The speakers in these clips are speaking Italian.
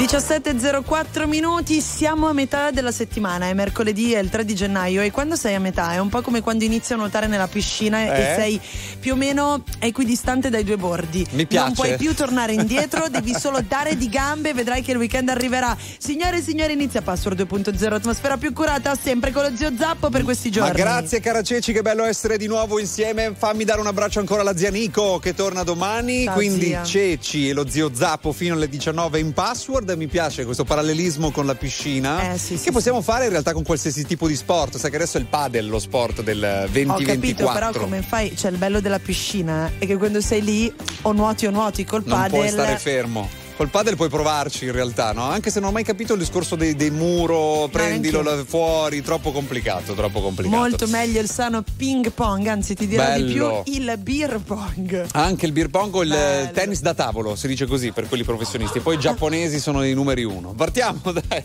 17.04 minuti, siamo a metà della settimana, è mercoledì, è il 3 di gennaio e quando sei a metà è un po' come quando inizi a nuotare nella piscina Eh? e sei più o meno equidistante dai due bordi. Mi piace. Non puoi più tornare indietro, devi solo dare di gambe, vedrai che il weekend arriverà. Signore e signori, inizia Password 2.0, atmosfera più curata, sempre con lo zio Zappo per questi giorni. Ma grazie cara Ceci, che bello essere di nuovo insieme. Fammi dare un abbraccio ancora alla zia Nico che torna domani. Ciao, Quindi zia. Ceci e lo zio Zappo fino alle 19 in password. Mi piace questo parallelismo con la piscina. Eh, sì, sì, che possiamo fare in realtà con qualsiasi tipo di sport. Sai che adesso è il padel lo sport del Ho 2024. capito, però come fai? Cioè, il bello della piscina è che quando sei lì o nuoti o nuoti col non padel. puoi stare fermo. Col padel puoi provarci in realtà, no? Anche se non ho mai capito il discorso dei, dei muro, prendilo là fuori, troppo complicato, troppo complicato. Molto meglio il sano ping pong, anzi ti dirò di più Bello. il beer pong. Anche il beer pong o il Bello. tennis da tavolo, si dice così per quelli professionisti. Poi i giapponesi sono i numeri uno. Partiamo, dai.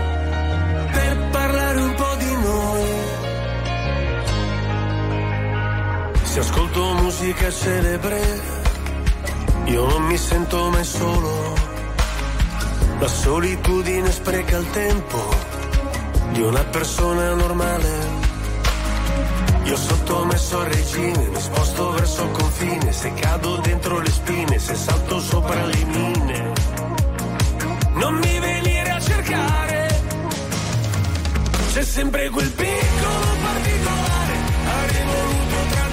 parlare un po' di noi? Se ascolto musica celebre, io non mi sento mai solo. La solitudine spreca il tempo di una persona normale. Io sottomesso al regime, mi sposto verso il confine, se cado dentro le spine, se salto sopra le mine. Non mi venire a cercare, c'è sempre quel piccolo particolare, avrei voluto tradirti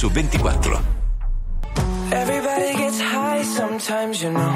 su 24. Everybody gets high sometimes, you know.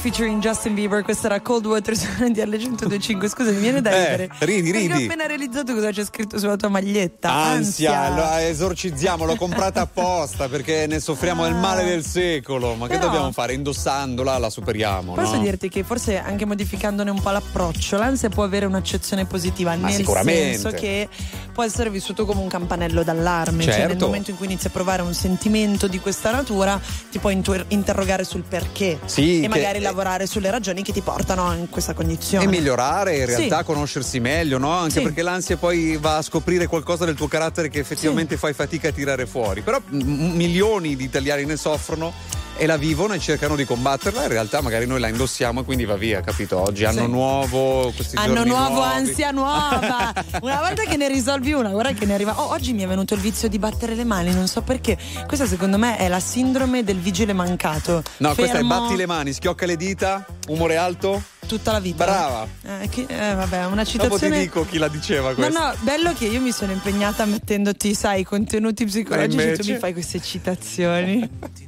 Featuring Justin Bieber, questa era Cold Water su RDL 1025. Scusa, mi viene da Eh, ridere. ridi, Perché ridi. ho appena realizzato cosa c'è scritto sulla tua maglietta. Ansia, la esorcizziamo, l'ho comprata apposta perché ne soffriamo del male del secolo. Ma che Però- dobbiamo fare? Indossandola la superiamo, Posso no? dirti che forse anche modificandone un po' l'approccio, l'ansia può avere un'accezione positiva, nel sicuramente. senso che può essere vissuto come un campanello d'allarme, cioè nel Certo. momento in cui inizi a provare un sentimento di questa natura, ti puoi intu- interrogare sul perché Sì, e magari lavorare sulle ragioni che ti portano in questa condizione. E migliorare, in realtà Sì. conoscersi meglio, no? Anche Sì. perché l'ansia poi va a scoprire qualcosa del tuo carattere che effettivamente fai fatica a tirare fuori. Però m- milioni di italiani ne soffrono e la vivono e cercano di combatterla. In realtà magari noi la indossiamo e quindi va via, capito? Oggi anno Sì. nuovo, questi Anno nuovo, nuovi. ansia nuova. Una volta che ne risolvi una, guarda che ne arriva. Oh, oggi mi è venuto il vizio di battere le mani, non so perché. Questa secondo me è la sindrome del vigile mancato. No, questa è Fermo batti le mani, schiocca le dita, umore alto. tutta la vita. Brava. Eh, che- eh, vabbè, una Dopo ti citazione. dico chi la diceva No, questa. no, bello che io mi sono impegnata mettendoti, sai, contenuti psicologici tu mi fai queste citazioni.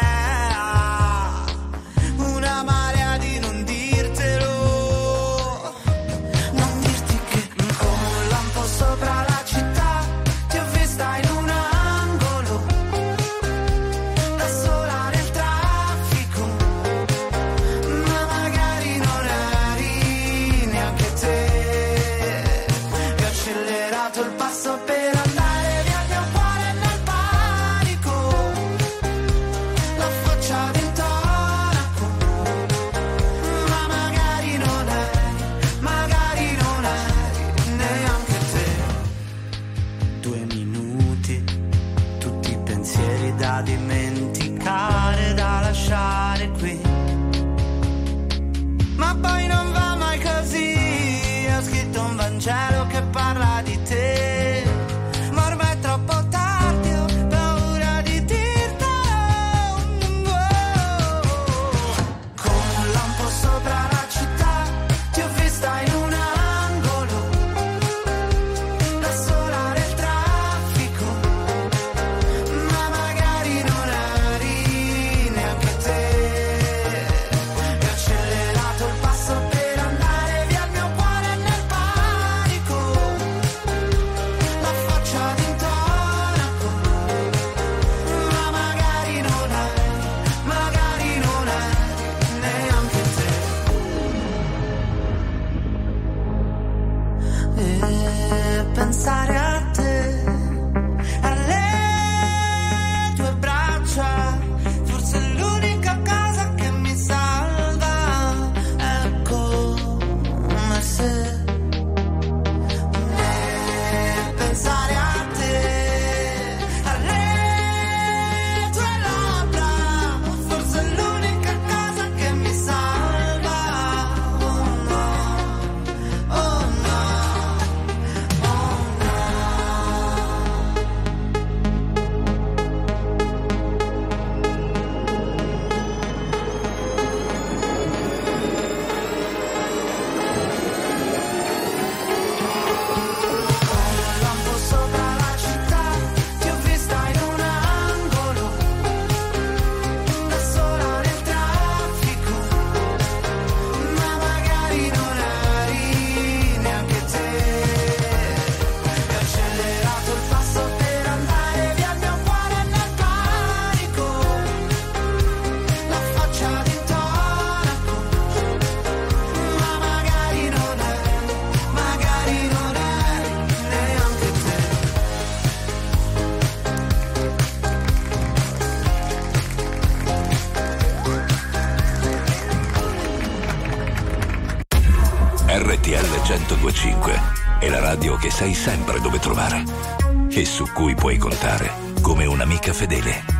Puoi contare come un'amica fedele.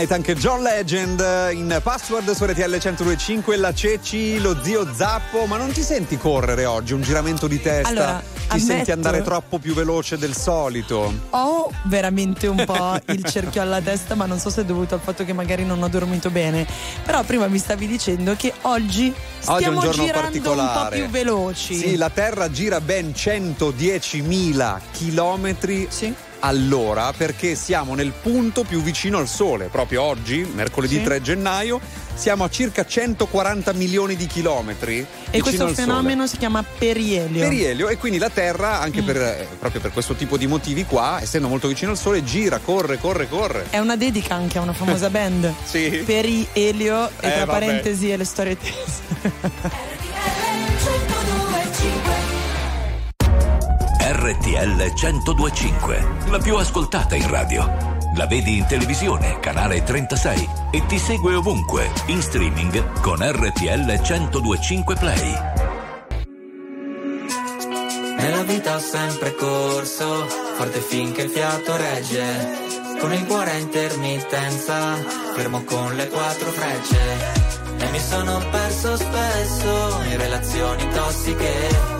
Tonight, anche John Legend eh, in password su RTL 1025, la Ceci, lo zio Zappo, ma non ti senti correre oggi? Un giramento di testa? Allora, ti senti ammetto- andare troppo più veloce del solito? Ho veramente un po' il cerchio alla testa, ma non so se è dovuto al fatto che magari non ho dormito bene. Però prima mi stavi dicendo che oggi stiamo Oggi un girando particolare. un po' più veloci. Sì, la Terra gira ben 110.000 chilometri Sì. All'ora perché siamo nel punto più vicino al Sole. Proprio oggi, mercoledì Sì. 3 gennaio, siamo a circa 140 milioni di chilometri. E questo al Sole. fenomeno si chiama perielio. Perielio e quindi la Terra, Mm. anche per, eh, proprio per questo tipo di motivi qua, essendo molto vicino al Sole, gira, corre, corre, corre. È una dedica anche a una famosa band. Sì. Perielio e Eh, tra vabbè. parentesi e le storie tese. RTL 1025, la più ascoltata in radio. La vedi in televisione, canale 36 e ti segue ovunque, in streaming con RTL 1025 Play. Nella vita ho sempre corso, forte finché il fiato regge. Con il cuore a intermittenza, fermo con le quattro frecce. E mi sono perso spesso in relazioni tossiche.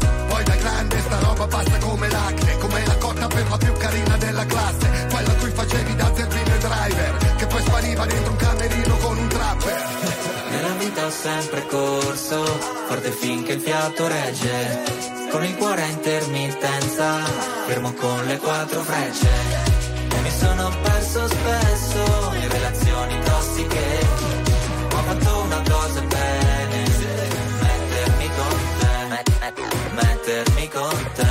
Poi da grande sta roba passa come l'acne Come la cotta per la più carina della classe Quella cui facevi da zerbino e driver Che poi spariva dentro un camerino con un trapper Nella vita ho sempre corso, forte finché il fiato regge. Con il cuore a intermittenza, fermo con le quattro frecce. E mi sono perso spesso met- mettermi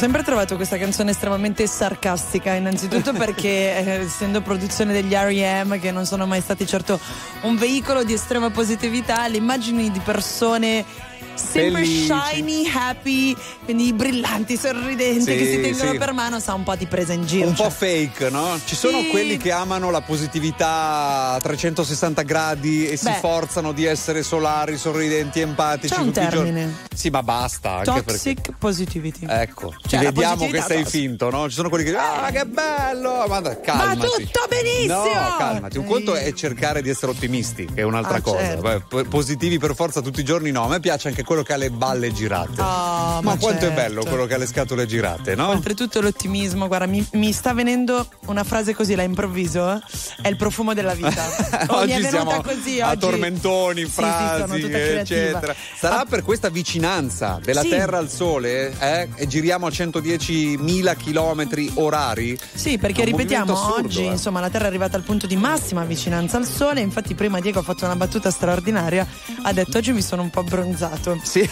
Sempre trovato questa canzone estremamente sarcastica, innanzitutto perché eh, essendo produzione degli R.E.M. che non sono mai stati certo un veicolo di estrema positività, le immagini di persone sempre Felici. shiny, happy, quindi brillanti, sorridenti, Sì, che si tengono sì. per mano, sa un po' di presa in giro. Un po' cioè. fake, no? Ci sono Sì. quelli che amano la positività a 360 gradi e si Beh. forzano di essere solari, sorridenti, empatici. C'è un termine. Sì, ma basta. Anche perché. Toxic positivity. Ecco, ci Cioè, vediamo che sei tossica. finto, no? Ci sono quelli che dicono, ah, che bello! Ma calmati. tutto benissimo! No, calmati. Un conto è cercare di essere ottimisti, che è un'altra Ah, cosa. certo. Beh, positivi per forza tutti i giorni, no. A me piace anche quello che ha le balle girate. Oh, ma ma quanto è certo. bello quello che ha le scatole girate, no? Oltretutto l'ottimismo, guarda, mi, mi sta venendo una frase così, la improvviso, è il profumo della vita. Oh, mi è oggi venuta siamo così a oggi. tormentoni, Sì, sì, sono frasi, tutta creativa. eccetera. Sarà Ah, per questa vicinanza della Sì. Terra al Sole eh? e giriamo a 110.000 km orari? Sì, perché È ripetiamo, assurdo, oggi eh. insomma la Terra è arrivata al punto di massima vicinanza al Sole, infatti prima Diego ha fatto una battuta straordinaria, ha detto oggi mi sono un po' abbronzato. Sì,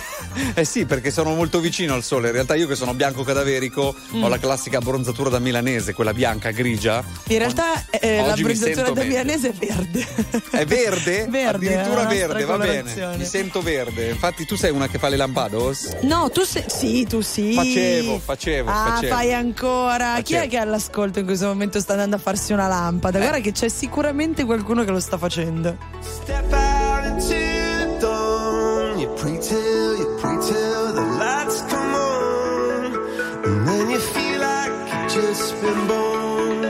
eh sì, perché sono molto vicino al sole. In realtà io che sono bianco cadaverico Mm. ho la classica bronzatura da milanese, quella bianca grigia. In realtà eh, la Oggi mi bronzatura sento da meglio. milanese è verde. È verde? Verde, Addirittura nostra verde, va bene. Mi sento verde. Infatti tu sei una che fa le lampados? No, tu sei. Sì, tu sì. Facevo, facevo, Ah, facevo. fai ancora. Chi Facevo. è che all'ascolto in questo momento sta andando a farsi una lampada? Guarda che c'è sicuramente qualcuno che lo sta facendo. Step out into pray till, you pray till the lights come on. And then you feel like you've just been born.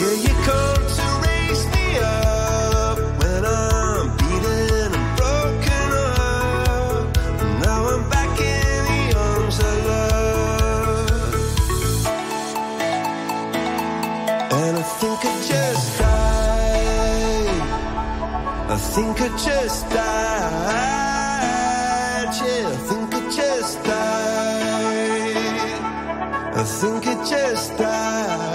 Yeah, you come to raise me up when I'm beaten and broken up. And now I'm back in the arms of love. And I think think I just died. Yeah, I think I just died. I think I just died.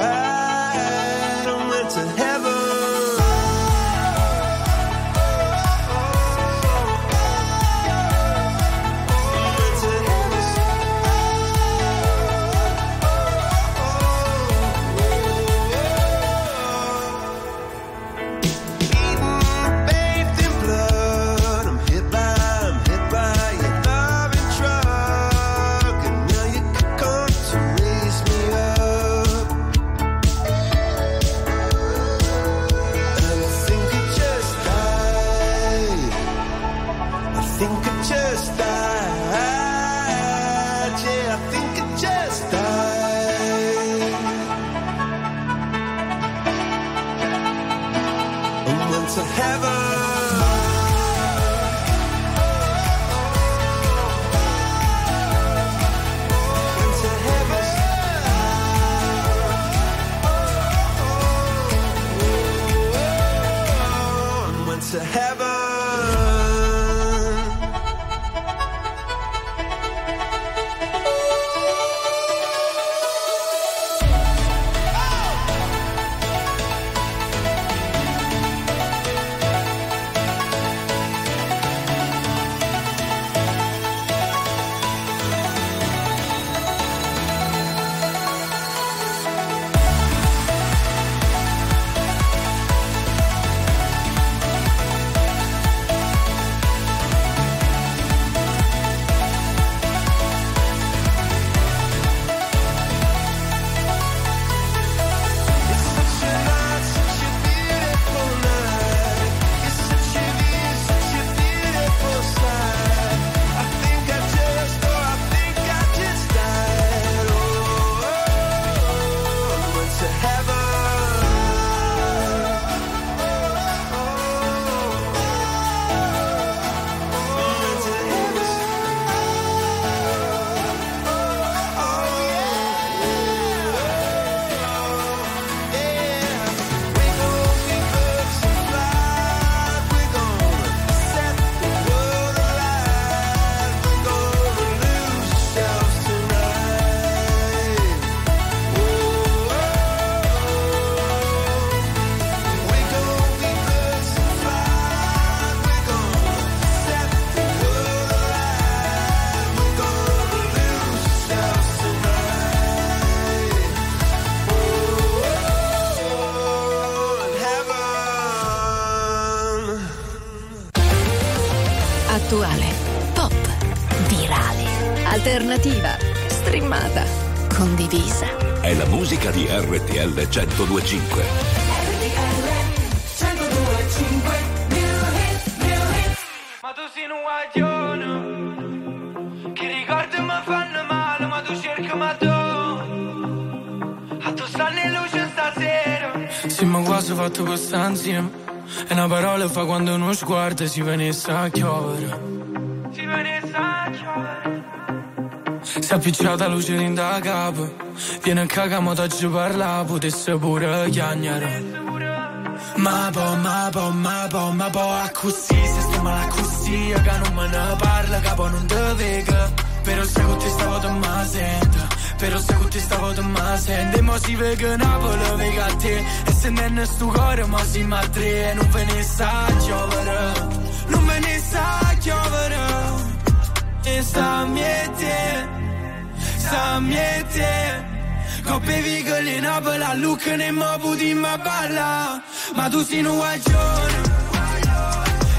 1025. Ma tu sei un guaglione Che ricordi mi fanno male Ma tu cerchi ma tu A tu stanno in luce stasera Sì, ma quasi fatto questa insieme. E una parola fa quando uno sguardo si venisse a chiovere. Si venisse a chiovere Si è appicciata luce in da capo. Viene a cagamo da ci parla, potesse pure chiagnare. Ma po, ma po, ma po, ma po, a così, se sto male così, che non me ne parla, capo non te vega. Però se con te stavo te ma sento, però se con te stavo te ma sento, e mo si vega Napoli, vega a te, e se non è sto cuore, ma si ma tre, non ve ne sa chiovere, non ve ne sa chiovere, e sta miete, sta miete. Coppe vigole in a look ne mo puti ma balla? Ma tu sei un guaglione.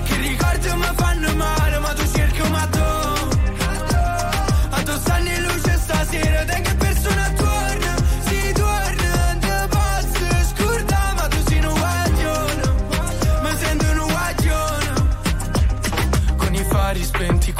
Che ricordi mi fanno male Ma tu cerchi ma tu A tu stanno in luce stasera Te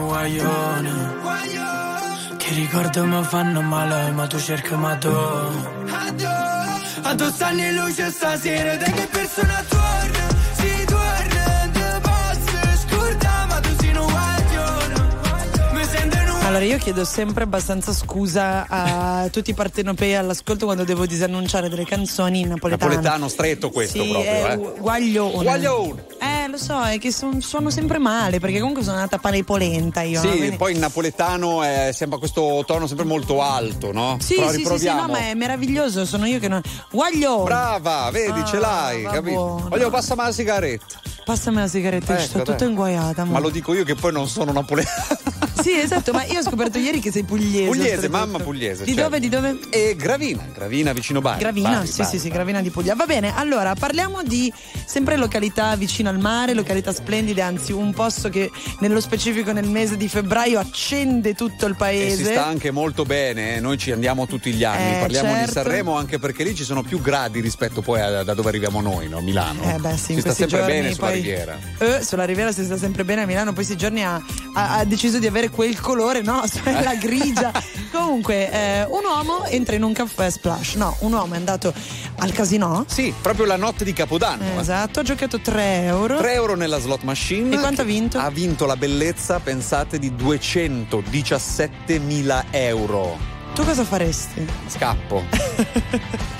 Un guaglione, che ricordo mi fanno male, ma tu cerchi ma tu. A tu stanno in luce stasera, te che persona torna, Allora io chiedo sempre abbastanza scusa a tutti i partenopei all'ascolto quando devo disannunciare delle canzoni in napoletano. Napoletano stretto questo sì, proprio, eh. gu- guaglione. Guaglione. Eh, lo so, è che son- suono sempre male perché comunque sono nata palepolenta io. Sì? Quindi- poi in napoletano è sempre questo tono sempre molto alto, no? Sì, Però sì, sì, sì, no, ma è meraviglioso, sono io che non. Guaglione! Brava, vedi, Ah, ce l'hai, capito? buono. Voglio passare la sigaretta. Passami la sigaretta, Ecco, sto tutta inguaiata. Ma lo dico io che poi non sono napoletano. Sì, esatto, ma io ho scoperto ieri che sei pugliese. Pugliese, mamma pugliese. Di certo. dove, di dove? E Gravina, Gravina vicino Bari. Gravina, Bari, sì, Bari, sì, sì. Gravina di Puglia. Va bene, allora parliamo di sempre località vicino al mare, località splendide, anzi un posto che nello specifico nel mese di febbraio accende tutto il E paese. si sta anche molto bene, eh. noi ci andiamo tutti gli anni, Eh, parliamo di certo. Sanremo anche perché lì ci sono più gradi rispetto poi a, da dove arriviamo noi, no? Milano. Eh beh, sì, si sta sempre giorni bene sulla poi- riviera. Eh, sulla Riviera si sta sempre bene a Milano, poi questi giorni ha, ha- ha deciso di avere quel colore, no? Cioè la grigia. Comunque, eh, un uomo entra in un caffè splash. No, un uomo è andato al casino. Sì, proprio la notte di Capodanno. eh. Esatto, ha giocato 3 euro. 3 euro nella slot machine. E quanto ha vinto? Ha vinto la bellezza, pensate, di 217.000 euro. Tu cosa faresti? Scappo.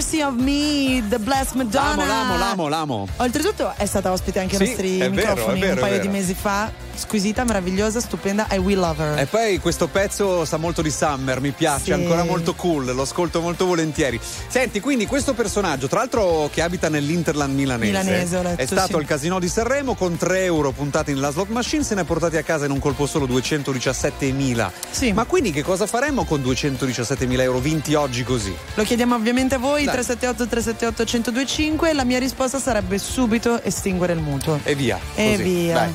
Mercy of Me, The Blessed Madonna. L'amo, l'amo, l'amo, l'amo. Oltretutto è stata ospite anche ai Sì, nostri microfoni vero, un paio vero. di mesi fa. Squisita, meravigliosa, stupenda. I will love her. E poi questo pezzo sa molto di Summer, mi piace, Sì. è ancora molto cool, lo ascolto molto volentieri. Senti, quindi questo personaggio, tra l'altro che abita nell'Interland milanese, Milanese, letto, è stato sì. al Casino di Sanremo con 3 euro puntati nella slot machine, se ne è portati a casa in un colpo solo 217.000. Sì. Ma quindi che cosa faremmo con 217.000 euro vinti oggi così? Lo chiediamo ovviamente a voi, Dai. 378 378 1025. La mia risposta sarebbe subito estinguere il mutuo. E via. E così. via. Dai.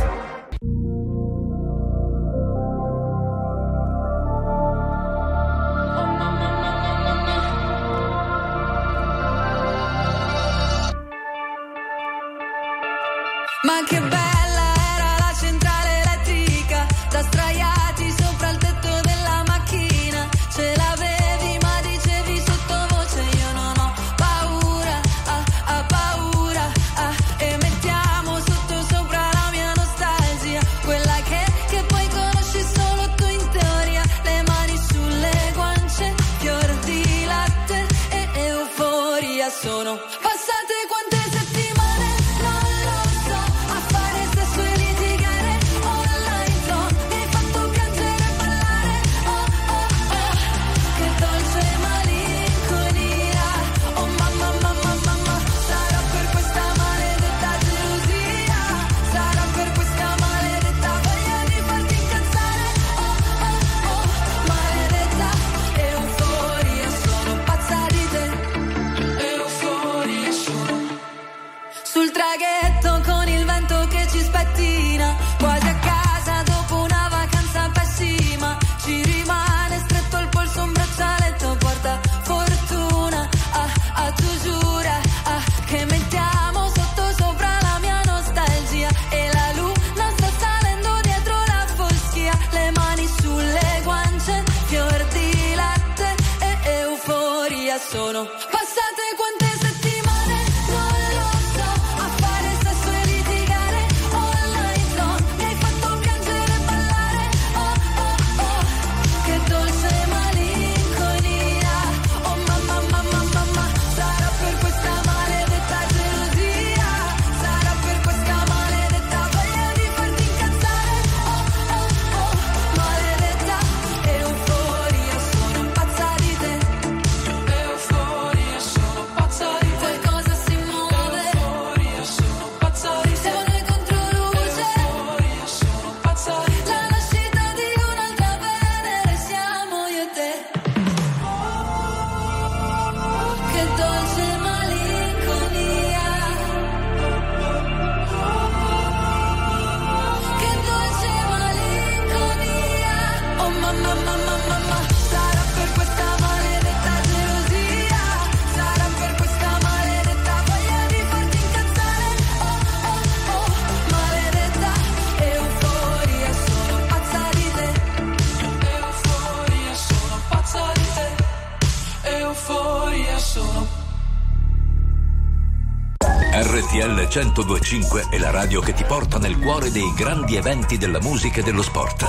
1025 è la radio che ti porta nel cuore dei grandi eventi della musica e dello sport.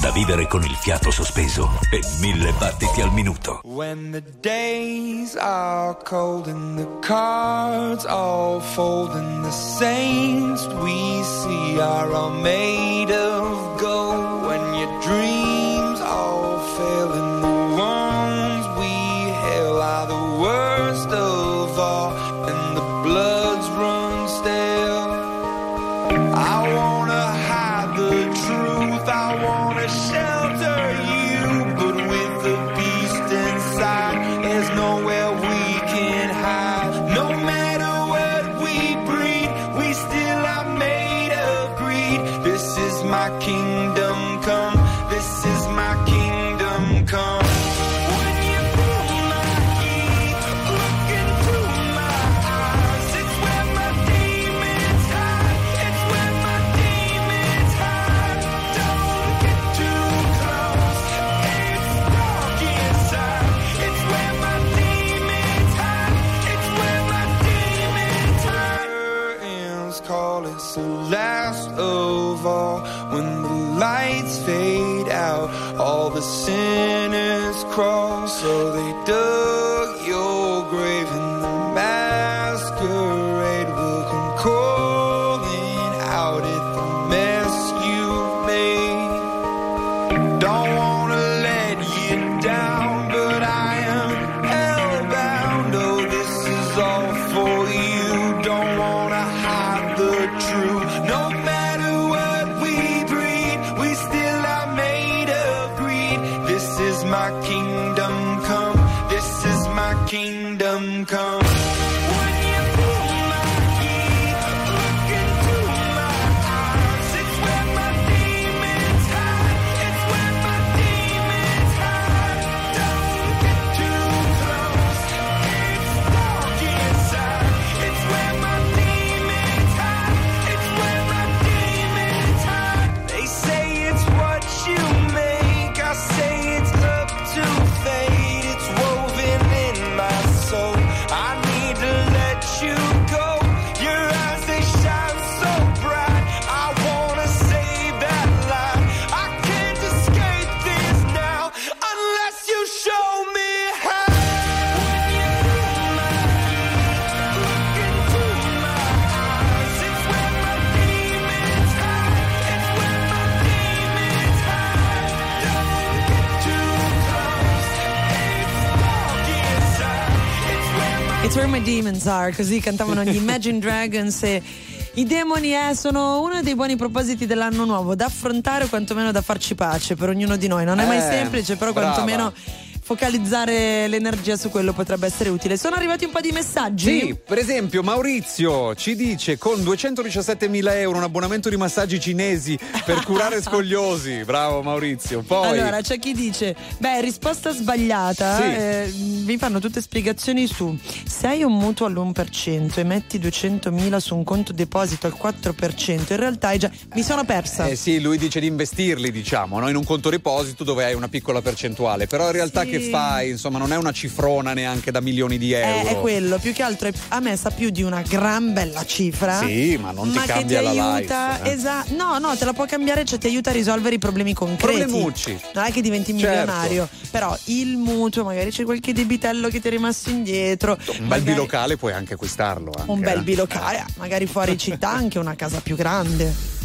Da vivere con il fiato sospeso e mille battiti al minuto. When the days are cold and the cards all fold and the saints we see are made demons are, così cantavano gli Imagine Dragons e i demoni eh, sono uno dei buoni propositi dell'anno nuovo, da affrontare o quantomeno da farci pace per ognuno di noi. Non è mai Eh, semplice, però brava. quantomeno focalizzare l'energia su quello potrebbe essere utile. Sono arrivati un po' di messaggi. Sì, per esempio Maurizio ci dice con 217.000 euro un abbonamento di massaggi cinesi per curare scogliosi. Bravo Maurizio. Poi Allora, c'è chi dice: Beh, risposta sbagliata. Sì. eh, vi fanno tutte spiegazioni su se hai un mutuo all'1% e metti 200.000 su un conto deposito al 4%, in realtà hai già. Mi sono persa. Eh sì, lui dice di investirli, diciamo, no? in un conto deposito dove hai una piccola percentuale, però in realtà Sì. che fai? Insomma, non è una cifrona neanche da milioni di euro. È, è quello, più che altro è- a me sa più di una gran bella cifra. Sì, ma non ti che cambia ti la aiuta, life, eh. esa- no, no, te la può cambiare, cioè ti aiuta a risolvere i problemi concreti. Problemucci. Non è che diventi Certo. milionario, però il mutuo, magari c'è qualche debitello che ti è rimasto indietro. Un bel magari- bilocale puoi anche acquistarlo. anche, Un bel eh. bilocale, magari fuori città anche una casa più grande.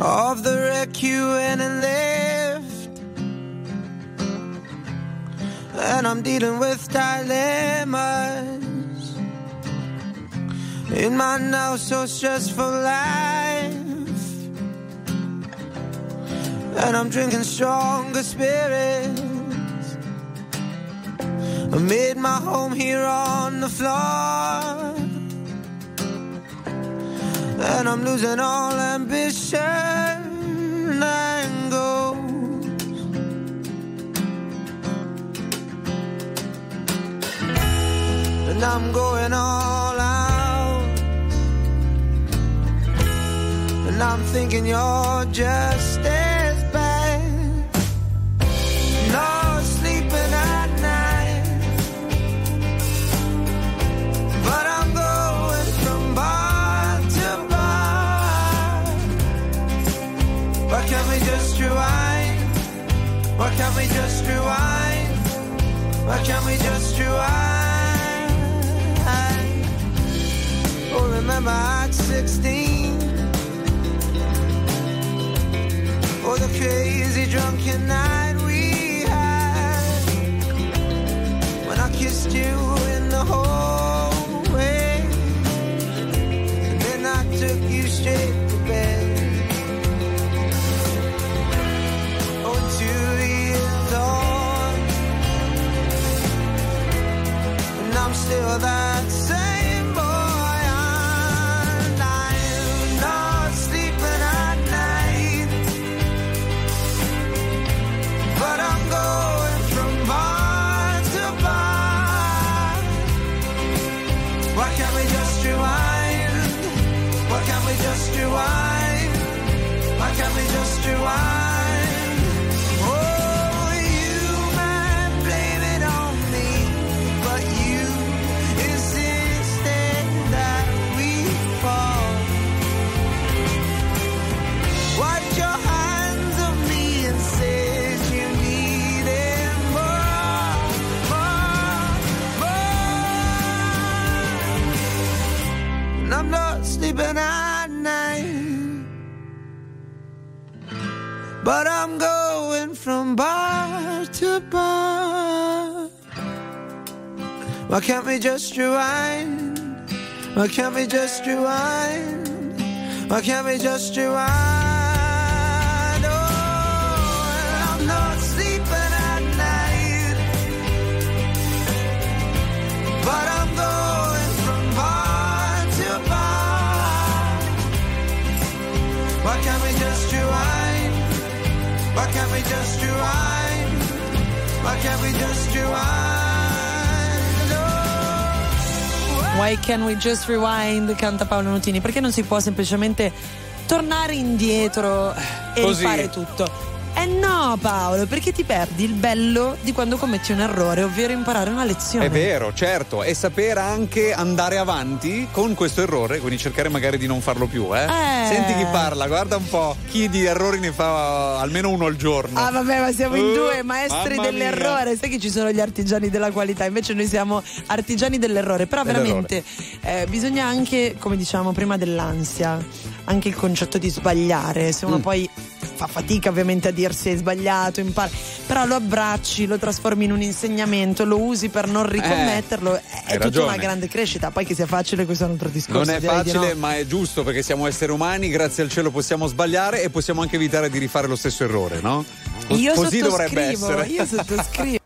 of the wreck you went and left. And I'm dealing with dilemmas in my now so stressful life. And I'm drinking stronger spirits. I made my home here on the floor. And I'm losing all ambition and goals. And I'm going all out. And I'm thinking you're just as just rewind? Why can't we just rewind? Why can't we just rewind? Oh, remember at 16. Oh, the crazy drunken night we had when I kissed you in the hallway, and then I took you straight still there sleeping at night, but I'm going from bar to bar. Why can't we just rewind? Why can't we just rewind? Why can't we just rewind? Why can't we just rewind? Why can't we just rewind? Why can we just rewind? Canta Paolo Nutini. Perché non si può semplicemente tornare indietro e Così. rifare tutto? Eh no Paolo, perché ti perdi il bello di quando commetti un errore, ovvero imparare una lezione. È vero, certo, e saper anche andare avanti con questo errore, quindi cercare magari di non farlo più, eh? Eh. Senti chi parla, guarda un po', chi di errori ne fa almeno uno al giorno. Ah vabbè, ma siamo in Uh, due maestri dell'errore. Sai che ci sono gli artigiani della qualità, invece noi siamo artigiani dell'errore. Però veramente eh, bisogna anche, come diciamo prima dell'ansia, anche il concetto di sbagliare. Se uno Mm. poi fa fatica ovviamente a dirsi hai sbagliato, impara, però lo abbracci, lo trasformi in un insegnamento, lo usi per non ricommetterlo. è hai tutta ragione. una grande crescita. Poi che sia facile, questo è un altro discorso. Non è facile, no. ma è giusto perché siamo esseri umani, grazie al cielo possiamo sbagliare e possiamo anche evitare di rifare lo stesso errore, no? Io Così dovrebbe essere. io sottoscrivo.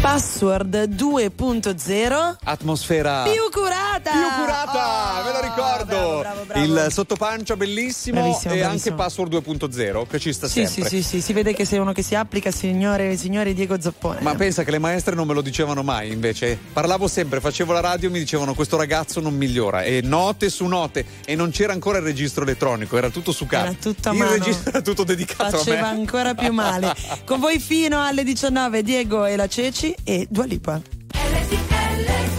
Password 2.0 Atmosfera più curata. più curata, ve lo ricordo. bravo, bravo, bravo. Il sottopancia bellissimo, Bravissimo, e bravissimo. anche password 2.0 che ci sta Sì, sempre. sì, sì, sì, si vede che sei uno che si applica, signore, signore Diego Zappone. Ma pensa che le maestre non me lo dicevano mai, invece. Parlavo sempre, facevo la radio e mi dicevano questo ragazzo non migliora. E note su note. E non c'era ancora il registro elettronico, era tutto su carta. Era tutto a il mano. registro era tutto dedicato Faceva a me. ancora più male. Con voi fino alle 19 Diego e la Ceci e Dua Lipa. I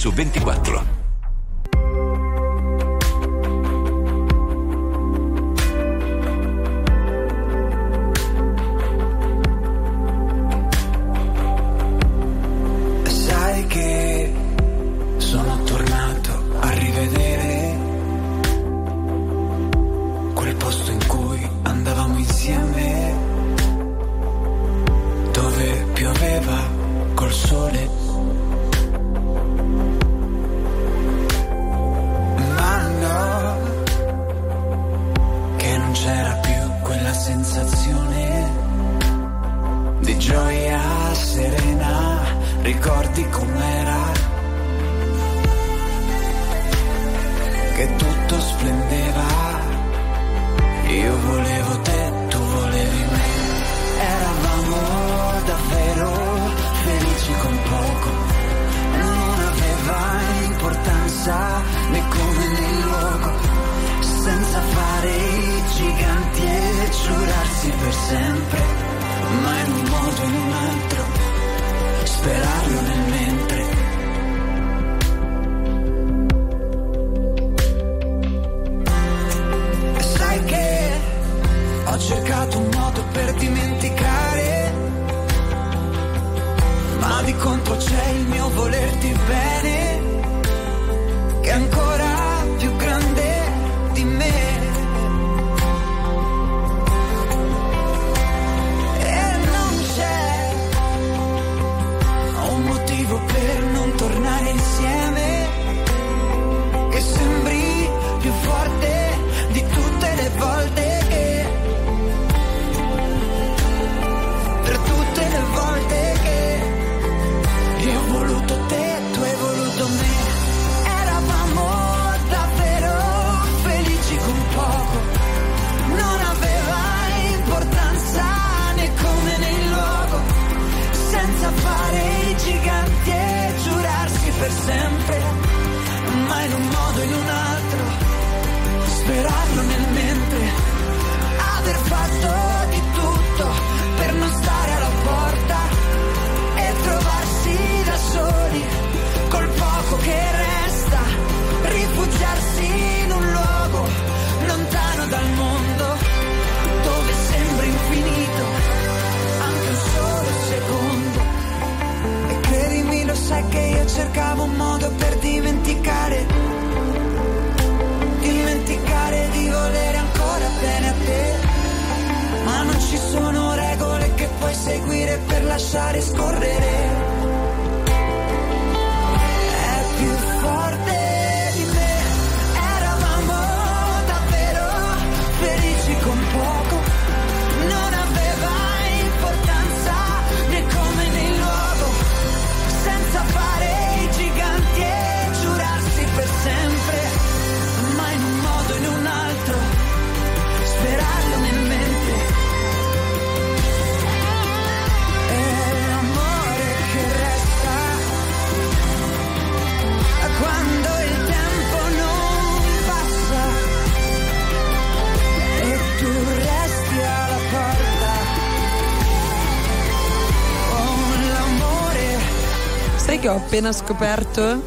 su 24. Appena scoperto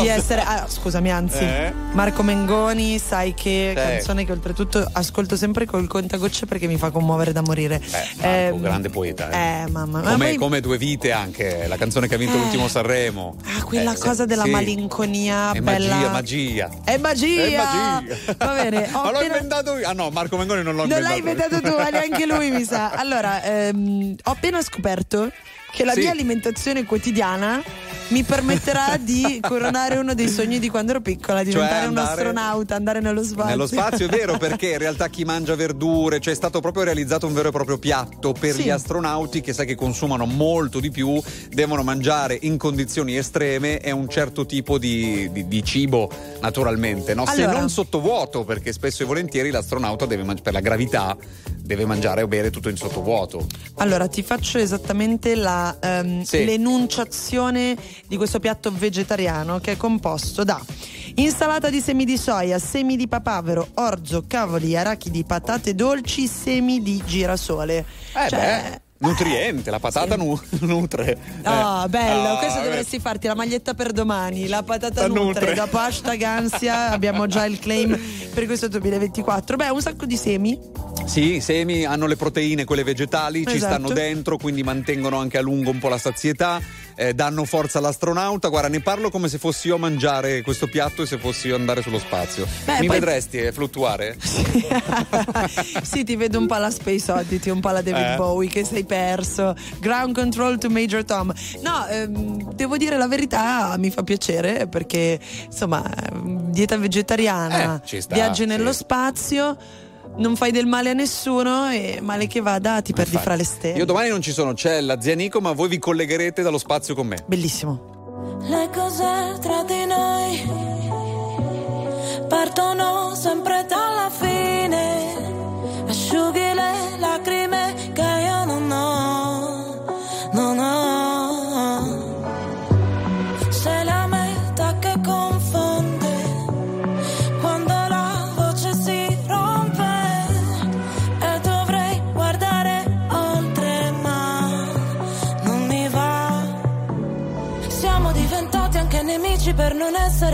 di essere. Ah, scusami, anzi, Eh? Marco Mengoni, sai che Sì. canzone che oltretutto ascolto sempre col contagocce perché mi fa commuovere da morire. Marco, Ehm, grande poeta. Eh. Eh, mamma ma Come, poi- come Due Vite anche, la canzone che ha vinto Eh. l'ultimo Sanremo. Ah, quella Eh, cosa della sì. malinconia È bella. magia, magia. È magia! È magia. Va bene, Ma l'ho appena- inventato io. Ah no, Marco Mengoni non l'ho Non inventato. l'hai inventato tu, ma neanche lui mi sa. Allora, ehm, ho appena scoperto che la Sì. mia alimentazione quotidiana mi permetterà di coronare uno dei sogni di quando ero piccola, diventare un andare- astronauta, andare nello spazio. Nello spazio è vero perché in realtà chi mangia verdure, cioè è stato proprio realizzato un vero e proprio piatto per Sì. gli astronauti che sai che consumano molto di più, devono mangiare in condizioni estreme e un certo tipo di, di- di cibo naturalmente, no? se Allora. non sottovuoto perché spesso e volentieri l'astronauta deve mangi- per la gravità deve mangiare o bere tutto in sottovuoto. Allora, ti faccio esattamente la, ehm, Sì. l'enunciazione di questo piatto vegetariano che è composto da Insalata di semi di soia, semi di papavero, orzo, cavoli, arachidi, patate dolci, semi di girasole. Eh Cioè, beh, nutriente, la patata nu- nutre. Ah, Eh. bello, Ah, questo beh. dovresti farti la maglietta per domani, la patata nutre, nutre. dopo hashtag ansia abbiamo già il claim per questo 2024. Beh, un sacco di semi. Sì, i semi hanno le proteine, quelle vegetali, ci Esatto. stanno dentro, quindi mantengono anche a lungo un po' la sazietà, eh, danno forza all'astronauta. Guarda, ne parlo come se fossi io a mangiare questo piatto e se fossi io ad andare sullo spazio. Beh, Mi poi- vedresti eh, fluttuare? sì, ti vedo un po' alla Space Oddity, un po' alla David Eh. Bowie che sei perso. Ground control to Major Tom. No, ehm, devo dire la verità, mi fa piacere perché insomma, ehm, dieta vegetariana, Eh, sta, viaggi sì. nello spazio. Non fai del male a nessuno e male che vada ti perdi fra le stelle. Io domani non ci sono, c'è la zia Nico, ma voi vi collegherete dallo spazio con me. Bellissimo. Le cose tra di noi partono sempre dalla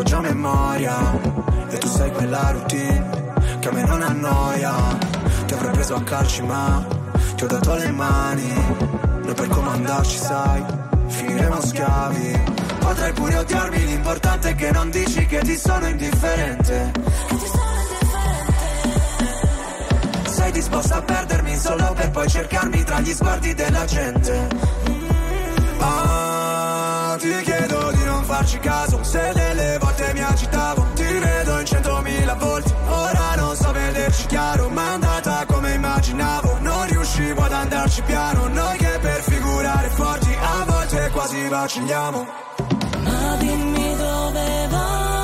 so già memoria. E tu sai quella routine che a me non annoia. Ti avrei preso a calci, ma ti ho dato le mani. Noi per comandarci, sai, finiremo schiavi. Potrai pure odiarmi, l'importante è che non dici che ti sono indifferente. Sei disposta a perdermi solo per poi cercarmi tra gli sguardi della gente. Ah, ti chiedo di non farci caso Se delle mi agitavo Ti vedo in centomila volti. Ora non so vederci chiaro Ma è andata come immaginavo. Non riuscivo ad andarci piano Noi che per figurare forti A volte quasi vacilliamo Ma dimmi dove vai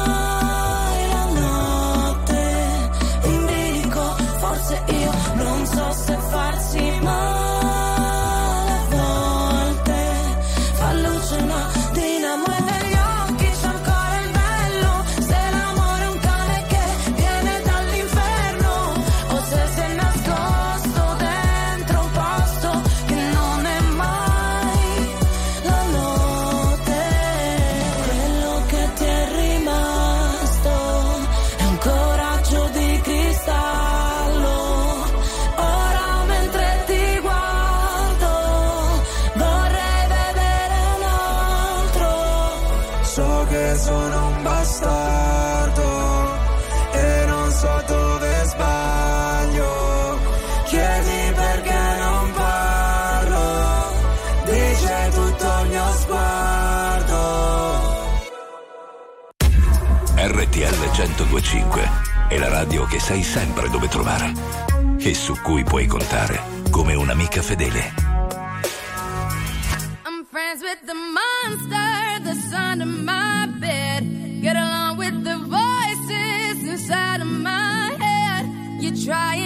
1025 è la radio che sai sempre dove trovare e su cui puoi contare come un'amica fedele. I'm friends with the monster that's under my bed. Get along with the voices inside of my head. You're trying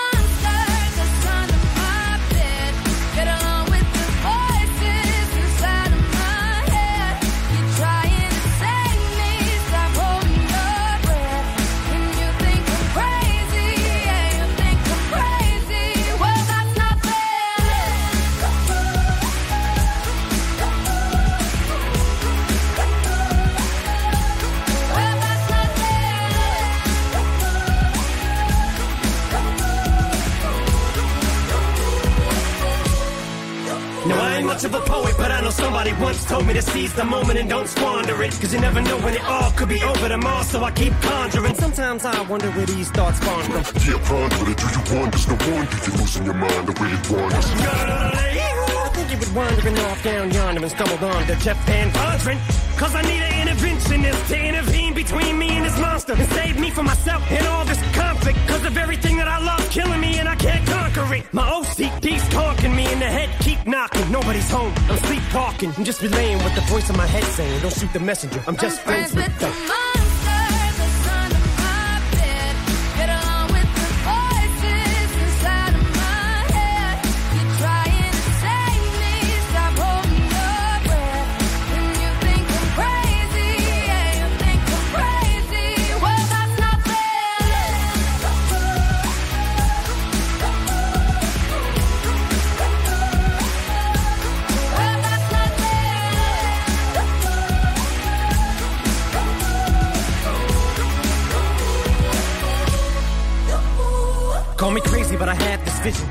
much of a poet, but I know somebody once told me to seize the moment and don't squander it. Cause you never know when it all could be over tomorrow, so I keep conjuring. Sometimes I wonder where these thoughts spawn from. Yeah, ponder it. Do you wonder? There's no wonder you're losing your mind the way it wanders. I think you was wandering off down yonder and stumbled on to Jeff Van Vondren. Cause I need an interventionist to intervene between me and this monster and save me from myself and all this conflict. Cause of everything that I love killing me and I can't conquer it. My OCD's talking me in the head, keep knocking. Nobody's home. I'm sleepwalking. I'm just relaying what the voice in my head saying. Don't shoot the messenger. I'm just friends, with the. But I had this vision.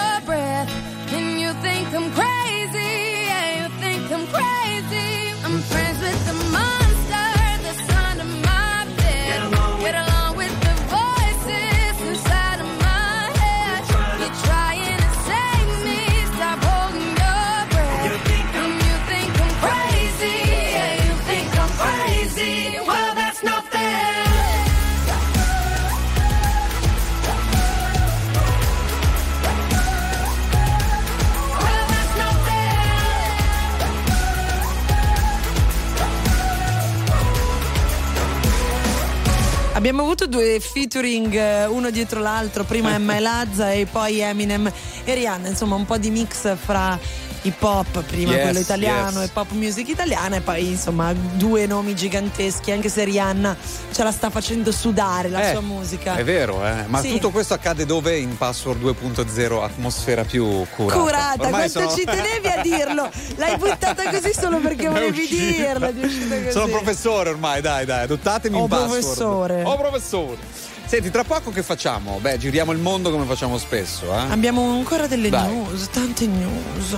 Abbiamo avuto due featuring eh, uno dietro l'altro, prima Emma e Lazza e poi Eminem e Rihanna, insomma un po' di mix fra hip hop, prima Yes, quello italiano yes. e pop music italiana e poi insomma due nomi giganteschi, anche se Rihanna ce la sta facendo sudare la Eh, sua musica. È vero, eh? Ma Sì. tutto questo accade dove? In Password 2.0, atmosfera più curata. Curata, Ormai quanto sono- ci tenevi a dirlo? L'hai buttata così solo perché volevi così. Sono professore ormai, dai, dai, adottatemi Oh, in password. professore. Oh, professore. Senti, tra poco che facciamo? Beh, giriamo il mondo come facciamo spesso, eh? Abbiamo ancora delle Dai. news, tante news.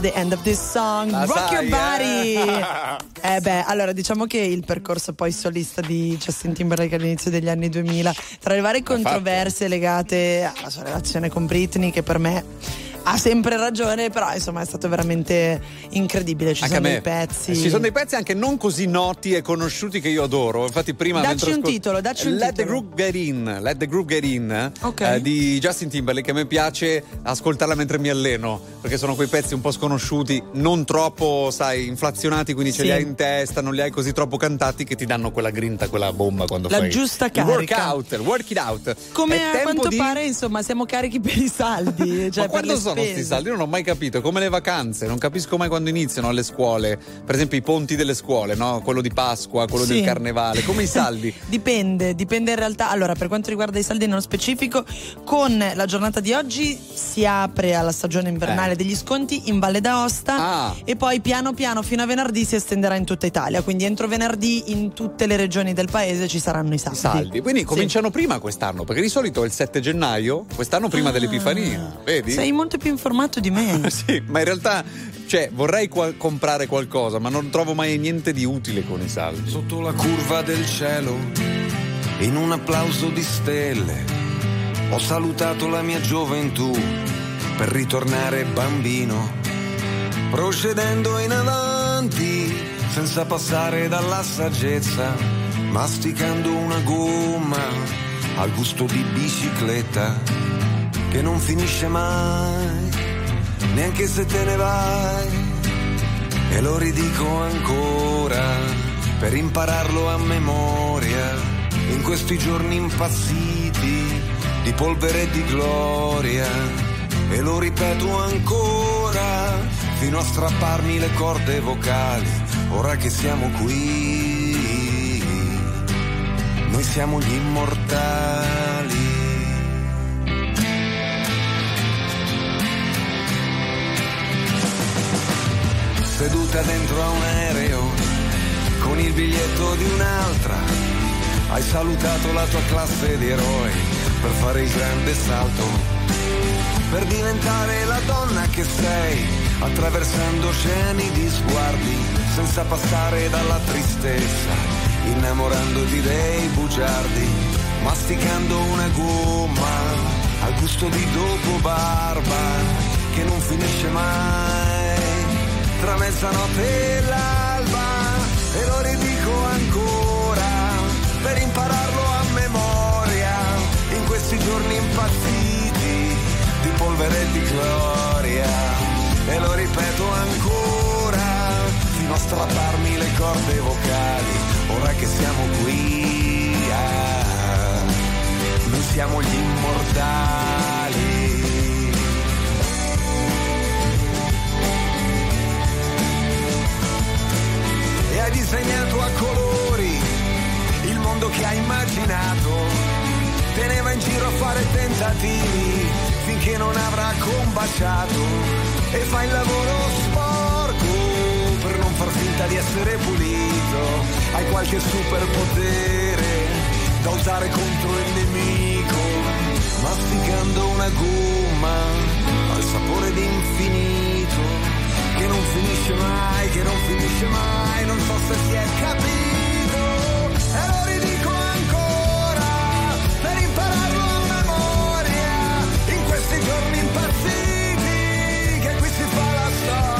The end of this song, La Rock Your sai, Body. eh? Eh beh, allora diciamo che il percorso poi solista di Justin Timberlake all'inizio degli anni 2000, tra le varie controversie legate alla sua relazione con Britney, che per me ha sempre ragione, però insomma è stato veramente incredibile. Ci Anche sono dei pezzi. Ci sono dei pezzi anche non così noti e conosciuti che io adoro. Infatti, prima. Dacci un ascol- titolo, dacci un Let the titolo. Group Get In. Let the Group Get In Ok. eh, di Justin Timberlake. Che a me piace ascoltarla mentre mi alleno. Perché sono quei pezzi un po' sconosciuti, non troppo, sai, inflazionati, quindi ce Sì. li hai in testa, non li hai così troppo cantati che ti danno quella grinta, quella bomba quando La fai. giusta il carica. workout, work it out. Come È a quanto di- pare, insomma, siamo carichi per i saldi. Cioè Ma per quando le spese. questi saldi? Io non ho mai capito. Come le vacanze, non capisco mai quando iniziano alle scuole. Per esempio, i ponti delle scuole, no? Quello di Pasqua, quello Sì. del carnevale. Come i saldi. Dipende, dipende in realtà. Allora, per quanto riguarda i saldi nello specifico, con la giornata di oggi si apre alla stagione invernale Eh. degli sconti in Valle d'Aosta Ah. e poi piano piano fino a venerdì si estenderà in tutta Italia. Quindi entro venerdì in tutte le regioni del paese ci saranno i saldi. saldi. Quindi Sì. cominciano prima quest'anno, perché di solito è il 7 gennaio, quest'anno prima dell'Epifania. Vedi? Ah. Sei molto più informato di me. sì, ma in realtà, cioè, vorrei qua- comprare qualcosa, ma non trovo mai niente di utile con i saldi. Sotto la curva del cielo, in un applauso di stelle, ho salutato la mia gioventù per ritornare bambino, procedendo in avanti senza passare dalla saggezza, masticando una gomma al gusto di bicicletta che non finisce mai, neanche se te ne vai. E lo ridico ancora per impararlo a memoria in questi giorni impazziti di polvere e di gloria. E lo ripeto ancora fino a strapparmi le corde vocali. Ora che siamo qui, noi siamo gli immortali. Seduta dentro a un aereo con il biglietto di un'altra. Hai salutato la tua classe di eroi per fare il grande salto, per diventare la donna che sei, attraversando oceani di sguardi, senza passare dalla tristezza, innamorandoti dei bugiardi, masticando una gomma al gusto di dopo barba che non finisce mai tra mezzanotte e l'alba e lo ridico ancora per impararlo a memoria in questi giorni impazziti di polvere e di gloria. E lo ripeto ancora fino a strapparmi le corde vocali ora che siamo qui ah, noi siamo gli immortali hai disegnato a colori il mondo che hai immaginato. Te ne va in giro a fare tentativi finché non avrà combaciato e fai il lavoro sporco per non far finta di essere pulito. Hai qualche superpotere da usare contro il nemico, masticando una gomma al sapore di infinito che non finisce mai, che non finisce mai, non so se si è capito. E lo ridico ancora per impararlo a memoria impazziti che qui si fa la storia.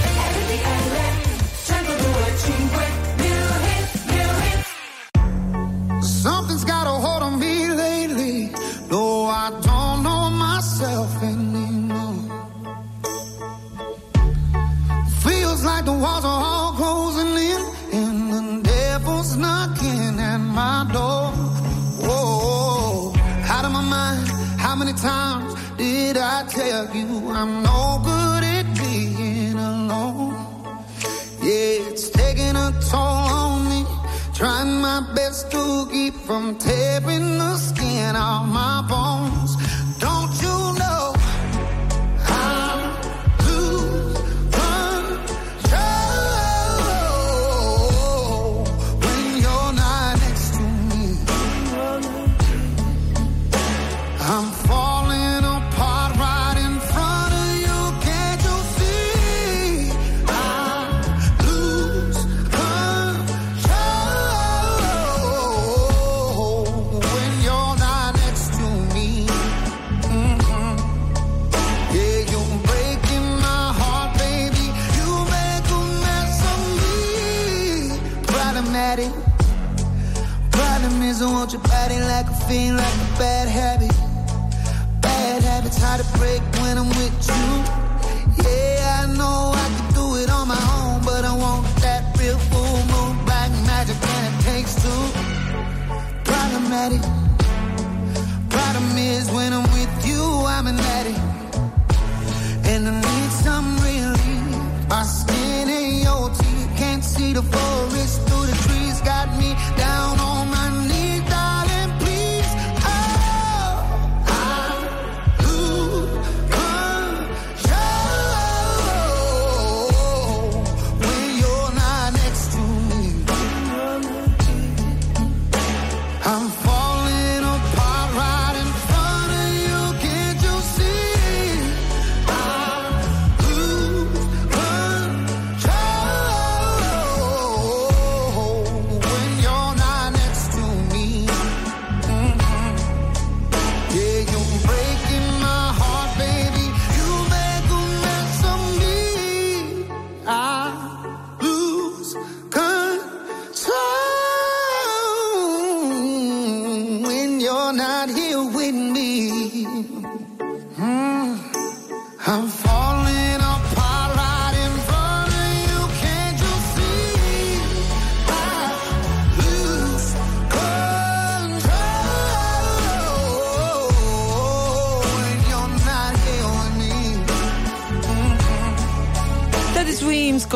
Want your body like a fiend, like a bad habit. Break when I'm with you. Yeah, I know I could do it on my own, but I want that real full moon, black magic, and it takes two. Problematic. Problem is, when I'm with you, I'm an addict. And I need some relief. My skin and your teeth can't see the forest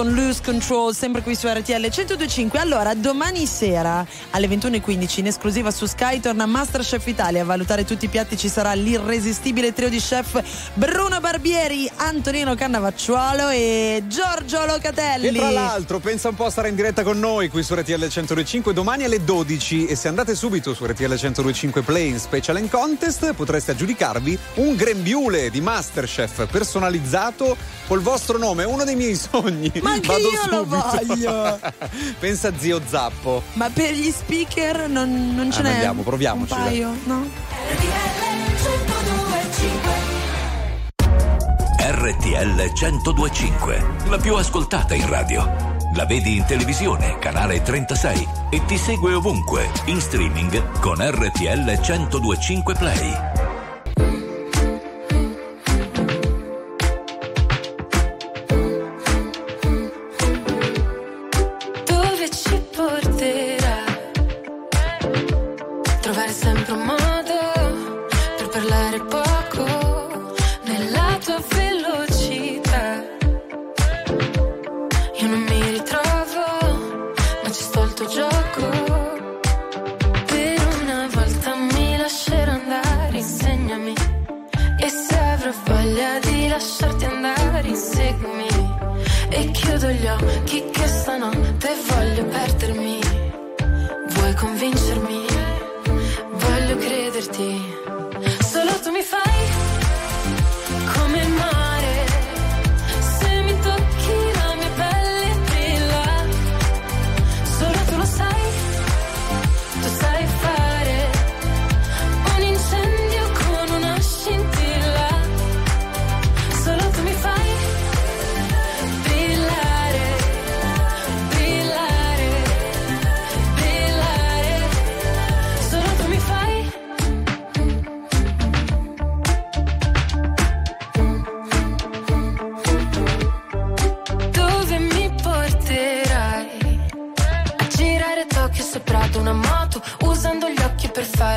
con Lose Control, sempre qui su RTL 1025. Allora, domani sera alle 21.15 in esclusiva su Sky torna Masterchef Italia. A valutare tutti i piatti ci sarà l'irresistibile trio di chef Bruno Barbieri, Antonino Cannavacciuolo e Giorgio E Locatelli. tra l'altro, pensa un po' a stare in diretta con noi qui su RTL 1025 domani alle 12 e se andate subito su RTL 1025 Play in Special and Contest potreste aggiudicarvi un grembiule di Masterchef personalizzato col vostro nome, uno dei miei sogni. Ma anche Vado io lo subito. voglio. pensa zio Zappo. Ma per gli speaker non, non ce Ah, n'è andiamo, proviamoci, un dai. paio, no? RTL 1025, la più ascoltata in radio. La vedi in televisione, canale 36 e ti segue ovunque, in streaming con RTL 1025 Play. Dove ci porterà. Trovare sempre un modo per parlare poco nella tua velocità. Io non mi ritrovo, ma ci sto al tuo gioco. Per una volta mi lascerò andare, insegnami. E se avrò voglia di lasciarti andare, inseguimi. E chiudo gli occhi che stanotte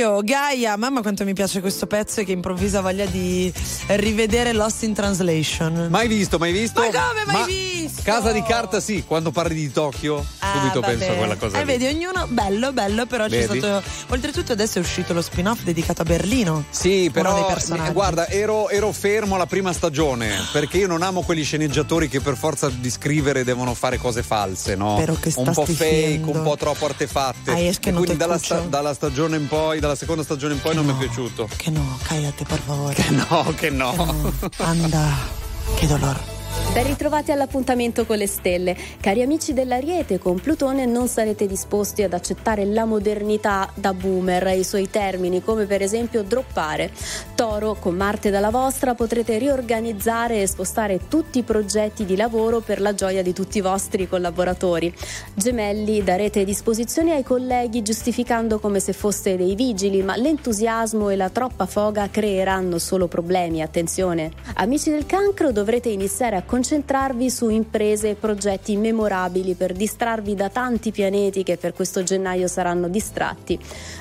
Tokyo, Gaia, mamma quanto mi piace questo pezzo e che improvvisa voglia di rivedere Lost in Translation. Mai visto, mai visto? Ma come mai Ma visto? Casa di carta sì, quando parli di Tokyo subito Ah, penso vabbè. a quella cosa Eh, lì. vedi, ognuno bello, bello, però c'è Vedi? stato. Oltretutto adesso è uscito lo spin-off dedicato a Berlino. Sì, però eh, guarda, ero, ero fermo alla prima stagione perché io non amo quegli sceneggiatori che per forza di scrivere devono fare cose false, no? Un po' fake, un po' troppo artefatte. Ah, e quindi dalla, sta- dalla stagione in poi, dalla seconda stagione in poi non mi è piaciuto. Che no, cállate, per favore. Che no, che no. Anda, che dolore. Ben ritrovati all'appuntamento con le stelle. Cari amici dell'Ariete, con Plutone non sarete disposti ad accettare la modernità da boomer e i suoi termini, come per esempio droppare. Toro, con Marte dalla vostra potrete riorganizzare e spostare tutti i progetti di lavoro per la gioia di tutti i vostri collaboratori. Gemelli, darete disposizioni ai colleghi giustificando come se foste dei vigili, ma l'entusiasmo e la troppa foga creeranno solo problemi, attenzione. Amici del cancro, dovrete iniziare a concentrarvi su imprese e progetti memorabili per distrarvi da tanti pianeti che per questo gennaio saranno distratti.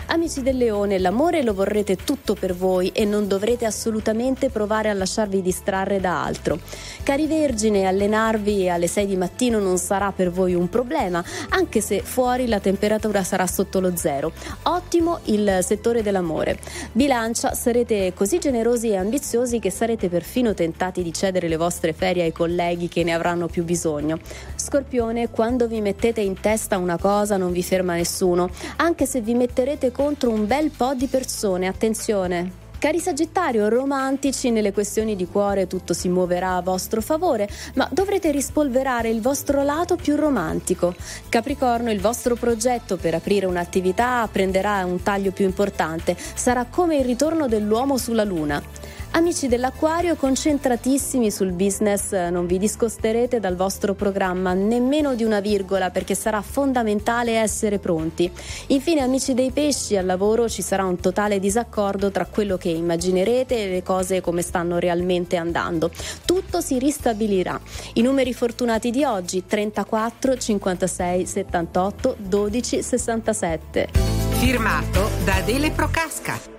Amici del leone, l'amore lo vorrete tutto per voi e non dovrete assolutamente provare a lasciarvi distrarre da altro. Cari vergine, allenarvi alle 6 di mattino non sarà per voi un problema, anche se fuori la temperatura sarà sotto lo zero. Ottimo il settore dell'amore. Bilancia, sarete così generosi e ambiziosi che sarete perfino tentati di cedere le vostre ferie ai colleghi che ne avranno più bisogno. Scorpione, quando vi mettete in testa una cosa non vi ferma nessuno, anche se vi metterete contro un bel po' di persone, attenzione. Cari Sagittario, romantici nelle questioni di cuore tutto si muoverà a vostro favore, ma dovrete rispolverare il vostro lato più romantico. Capricorno, il vostro progetto per aprire un'attività prenderà un taglio più importante, sarà come il ritorno dell'uomo sulla Luna. Amici dell'Acquario, concentratissimi sul business, non vi discosterete dal vostro programma nemmeno di una virgola perché sarà fondamentale essere pronti. Infine, amici dei pesci, al lavoro ci sarà un totale disaccordo tra quello che immaginerete e le cose come stanno realmente andando. Tutto si ristabilirà. I numeri fortunati di oggi 34 56 78 12 67. Firmato da Adele Procasca.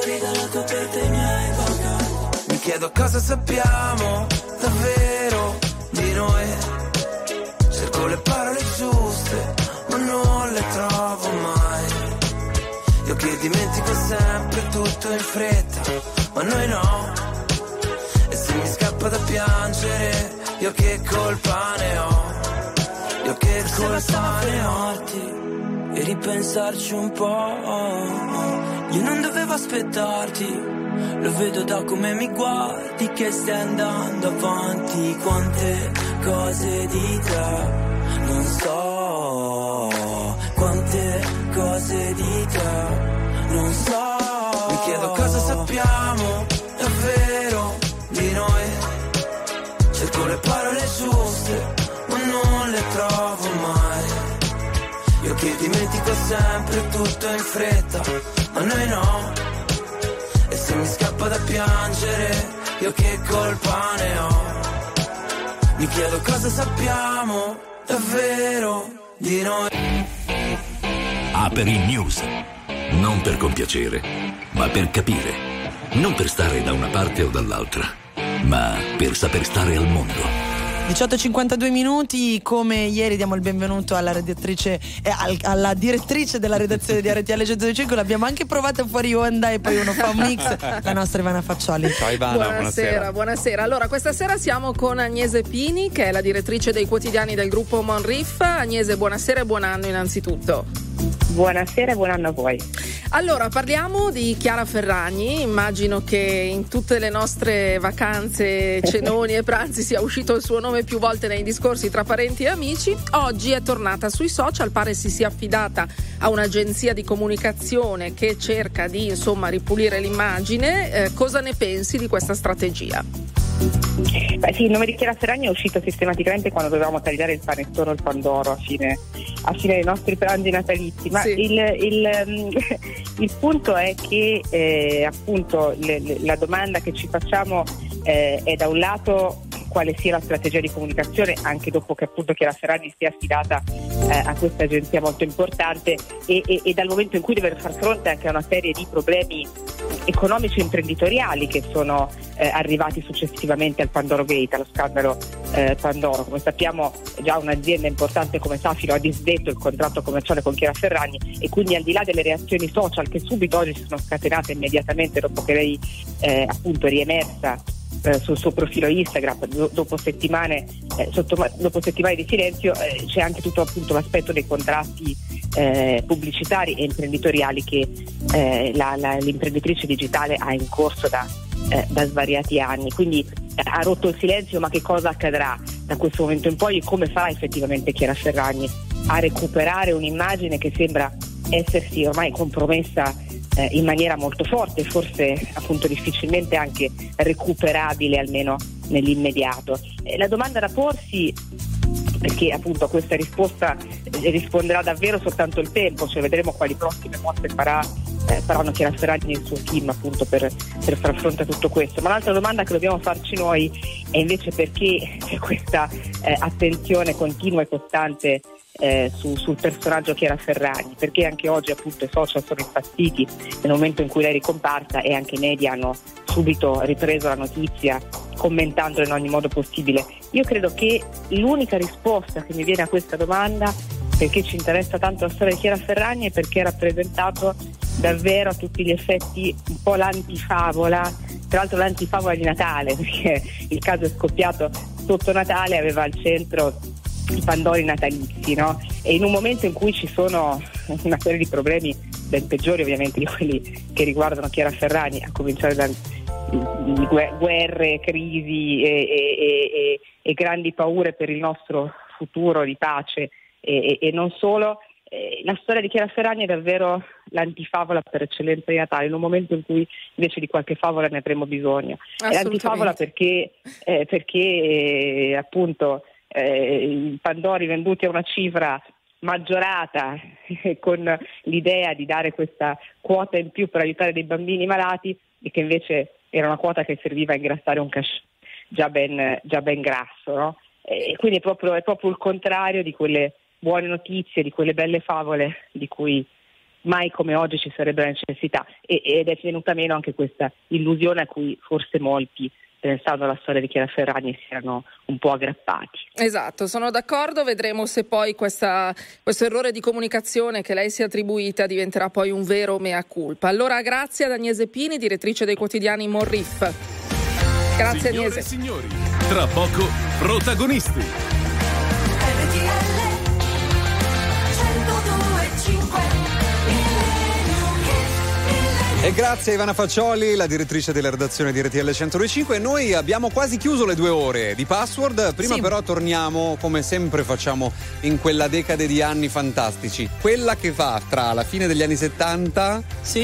Fuori dalla tua porta i miei bagagli Mi chiedo cosa sappiamo davvero di noi. Cerco le parole giuste, ma non le trovo mai. Io che dimentico sempre tutto in fretta, ma noi no. E se mi scappa da piangere, io che colpa ne ho. Io che Forse colpa ne ho. e ripensarci un po'. Io non dovevo aspettarti, lo vedo da come mi guardi che stai andando avanti. Quante cose di te non so, quante cose di te non so. Mi chiedo cosa sappiamo che dimentico sempre tutto in fretta, ma noi no. E se mi scappa da piangere, io che colpa ne ho. Mi chiedo cosa sappiamo davvero di noi. Aperi News. Non per compiacere, ma per capire. Non per stare da una parte o dall'altra, ma per saper stare al mondo. 18.52 minuti, come ieri diamo il benvenuto alla redattrice, eh, al- alla direttrice della redazione di RTL 125, l'abbiamo anche provata fuori onda e poi uno fa un mix, la nostra Ivana Faccioli. Ciao Ivana, buonasera, buonasera. Allora, questa sera siamo con Agnese Pini, che è la direttrice dei quotidiani del gruppo Monriff. Agnese, buonasera e buon anno innanzitutto. Buonasera e buon anno a voi. Allora, parliamo di Chiara Ferragni. Immagino che in tutte le nostre vacanze, cenoni e pranzi sia uscito il suo nome più volte nei discorsi tra parenti e amici. Oggi è tornata sui social, pare si sia affidata a un'agenzia di comunicazione che cerca di insomma ripulire l'immagine. Eh, cosa ne pensi di questa strategia? Beh, sì, il nome di Chiara Ferragni è uscito sistematicamente quando dovevamo tagliare il panettone o il pandoro a fine, a fine dei nostri pranzi natalizi. Ma Sì. il, il, mm, il punto è che eh, appunto le- le- la domanda che ci facciamo eh, è da un lato quale sia la strategia di comunicazione anche dopo che appunto Chiara Ferragni sia affidata eh, a questa agenzia molto importante e, e- e dal momento in cui deve far fronte anche a una serie di problemi economici e imprenditoriali che sono eh, arrivati successivamente al Pandoro Gate, allo scandalo eh, Pandoro. Come sappiamo già un'azienda importante come Safilo ha disdetto il contratto commerciale con Chiara Ferragni e quindi al di là delle reazioni social che subito oggi si sono scatenate immediatamente dopo che lei eh, appunto è riemersa eh, sul suo profilo Instagram do- dopo settimane, eh, sotto- dopo settimane di silenzio eh, c'è anche tutto appunto l'aspetto dei contratti eh, pubblicitari e imprenditoriali che eh, la- la- l'imprenditrice digitale ha in corso da, eh, da svariati anni. Quindi ha rotto il silenzio, ma che cosa accadrà da questo momento in poi e come farà effettivamente Chiara Ferragni a recuperare un'immagine che sembra essersi ormai compromessa eh, in maniera molto forte, forse appunto difficilmente anche recuperabile almeno nell'immediato. Eh, la domanda da porsi perché appunto a questa risposta eh, risponderà davvero soltanto il tempo, cioè vedremo quali prossime mosse farà, eh, faranno Chiara Ferragni e il suo team appunto per, per far fronte a tutto questo. Ma l'altra domanda che dobbiamo farci noi è invece perché c'è questa eh, attenzione continua e costante eh, su- sul personaggio Chiara Ferragni, perché anche oggi appunto i social sono impazziti nel momento in cui lei è ricomparsa e anche i media hanno subito ripreso la notizia commentandolo in ogni modo possibile. Io credo che l'unica risposta che mi viene a questa domanda, perché ci interessa tanto la storia di Chiara Ferragni, è perché ha rappresentato davvero a tutti gli effetti un po' l'antifavola, tra l'altro l'antifavola di Natale, perché il caso è scoppiato sotto Natale, aveva al centro i pandori natalizi, no? E in un momento in cui ci sono una serie di problemi ben peggiori ovviamente di quelli che riguardano Chiara Ferragni, a cominciare da di gue- guerre, crisi e, e- e- e- grandi paure per il nostro futuro di pace e non solo. eh, la storia di Chiara Ferragni è davvero l'antifavola per eccellenza di Natale, in un momento in cui invece di qualche favola ne avremo bisogno. È l'antifavola perché, eh, perché eh, appunto eh, i Pandori venduti a una cifra maggiorata con l'idea di dare questa quota in più per aiutare dei bambini malati e che invece era una quota che serviva a ingrassare un cash già ben, già ben grasso. No? E quindi è proprio, è proprio il contrario di quelle buone notizie, di quelle belle favole di cui mai come oggi ci sarebbe la necessità e- ed è venuta meno anche questa illusione a cui forse molti pensando alla storia di Chiara Ferragni si erano un po' aggrappati. Esatto, sono d'accordo, vedremo se poi questa- questo errore di comunicazione che lei si è attribuita diventerà poi un vero mea culpa. Allora grazie ad Agnese Pini, direttrice dei quotidiani Morriff. Grazie Signore Agnese. e signori, tra poco protagonisti. E grazie a Ivana Faccioli, la direttrice della redazione di RTL 1025. Noi abbiamo quasi chiuso le due ore di password. Prima Sì. però torniamo, come sempre facciamo, in quella decade di anni fantastici. Quella che va tra la fine degli anni 70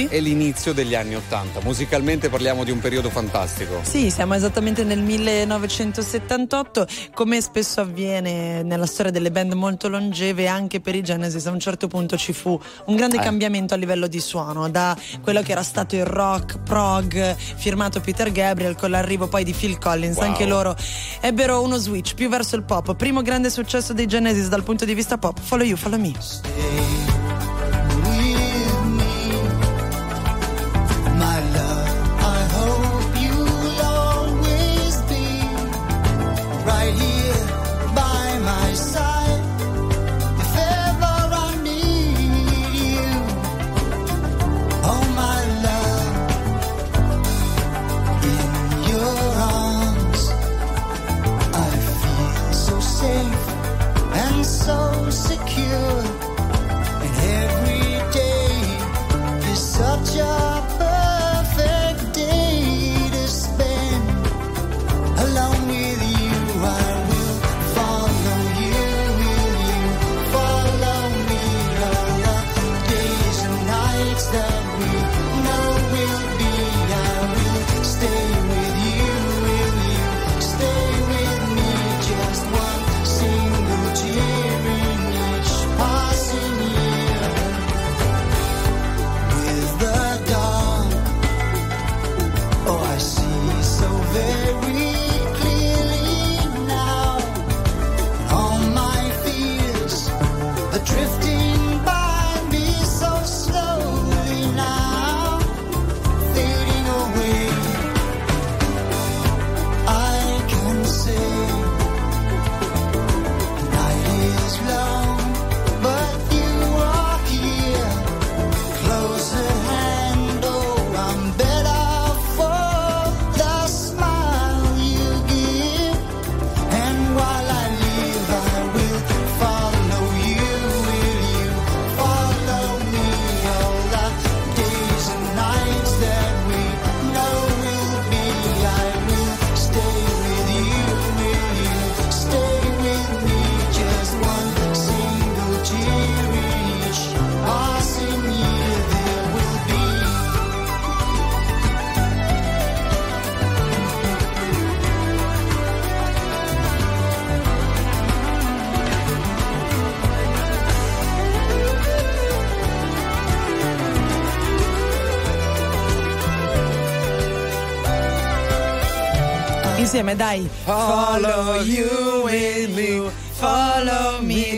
e l'inizio degli anni 80. Musicalmente parliamo di un periodo fantastico. Sì, siamo esattamente nel 1978, come spesso avviene nella storia delle band molto longeve, anche per i Genesis a un certo punto ci fu un grande Eh. cambiamento a livello di suono, da quello che era stato il rock prog firmato Peter Gabriel con l'arrivo poi di Phil Collins, Wow. anche loro ebbero uno switch più verso il pop. Primo grande successo dei Genesis dal punto di vista pop, Follow You, Follow Me. Insieme, dai. Follow you with me, follow me.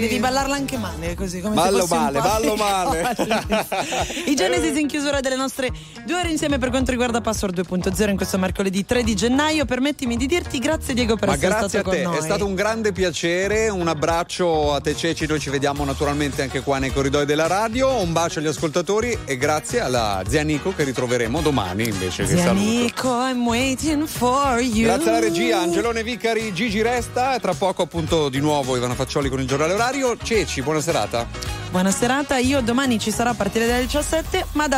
Devi ballarla anche male, così come Ballo male, ballo male. I Genesis in chiusura delle nostre due ore insieme per quanto riguarda Password 2.0 in questo mercoledì 3 di gennaio. Permettimi di dirti grazie Diego per Ma essere grazie a stato te, con noi. è stato un grande piacere, un abbraccio a te Ceci, noi ci vediamo naturalmente anche qua nei corridoi della radio, un bacio agli ascoltatori e grazie alla zia Nico che ritroveremo domani invece che Zia saluto. Nico, I'm waiting for you. Grazie alla regia, Angelone Vicari, Gigi Resta e tra poco appunto di nuovo Ivana Faccioli con il giornale orario. Ceci, buona serata. Buona serata, io domani ci sarò a partire dalle 17, ma da